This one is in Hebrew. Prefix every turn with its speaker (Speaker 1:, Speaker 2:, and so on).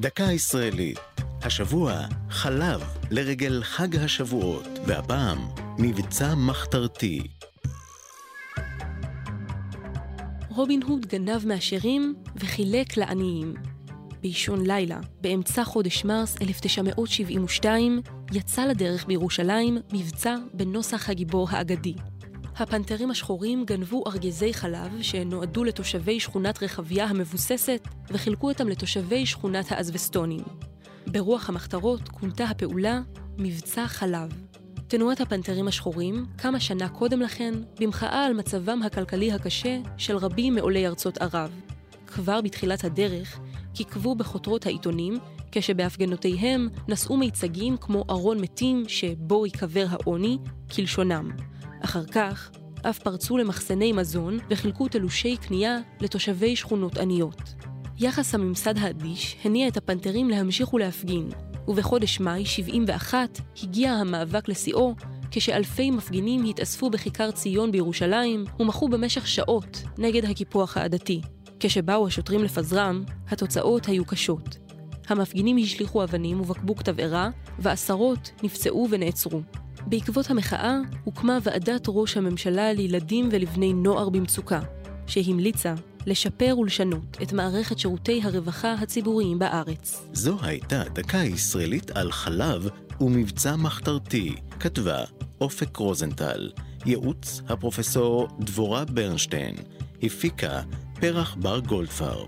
Speaker 1: דקה ישראלית. השבוע חלב לרגל חג השבועות, והפעם מבצע מחתרתי.
Speaker 2: רובין הוד גנב מהשירים וחילק לעניים. באישון לילה, באמצע חודש מרס 1972, יצא לדרך בירושלים מבצע בנוסח הגיבור האגדי. הפנתרים השחורים גנבו ארגזי חלב שנועדו לתושבי שכונת רחביה המבוססת וחילקו אותם לתושבי שכונת האזבסטונים. ברוח המחתרות כונתה הפעולה מבצע חלב. תנועת הפנתרים השחורים קמה שנה קודם לכן במחאה על מצבם הכלכלי הקשה של רבים מעולי ארצות ערב. כבר בתחילת הדרך כיכבו בחותרות העיתונים כשבהפגנותיהם נשאו מיצגים כמו ארון מתים שבו ייקבר העוני, כלשונם. אחר כך אף פרצו למחסני מזון וחילקו תלושי קנייה לתושבי שכונות עניות. יחס הממסד האדיש הניע את הפנתרים להמשיך ולהפגין, ובחודש מאי 71 הגיע המאבק לשיאו כשאלפי מפגינים התאספו בכיכר ציון בירושלים ומחו במשך שעות נגד הקיפוח העדתי. כשבאו השוטרים לפזרם, התוצאות היו קשות. המפגינים השליכו אבנים ובקבוק תבערה, ועשרות נפצעו ונעצרו. בעקבות המחאה הוקמה ועדת ראש הממשלה לילדים ולבני נוער במצוקה, שהמליצה לשפר ולשנות את מערכת שירותי הרווחה הציבוריים בארץ.
Speaker 1: זו הייתה דקה ישראלית על חלב ומבצע מחתרתי, כתבה אופק רוזנטל, ייעוץ הפרופסור דבורה ברנשטיין, הפיקה פרח בר גולדפרב.